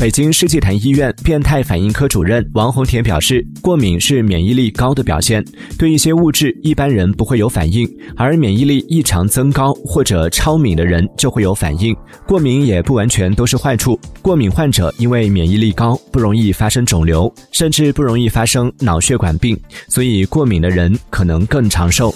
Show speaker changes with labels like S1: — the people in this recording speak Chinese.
S1: 北京世纪坛医院变态反应科主任王红田表示过敏是免疫力高的表现对一些物质一般人不会有反应而免疫力异常增高或者超敏的人就会有反应。过敏也不完全都是坏处过敏患者因为免疫力高不容易发生肿瘤甚至不容易发生脑血管病所以过敏的人可能更长寿。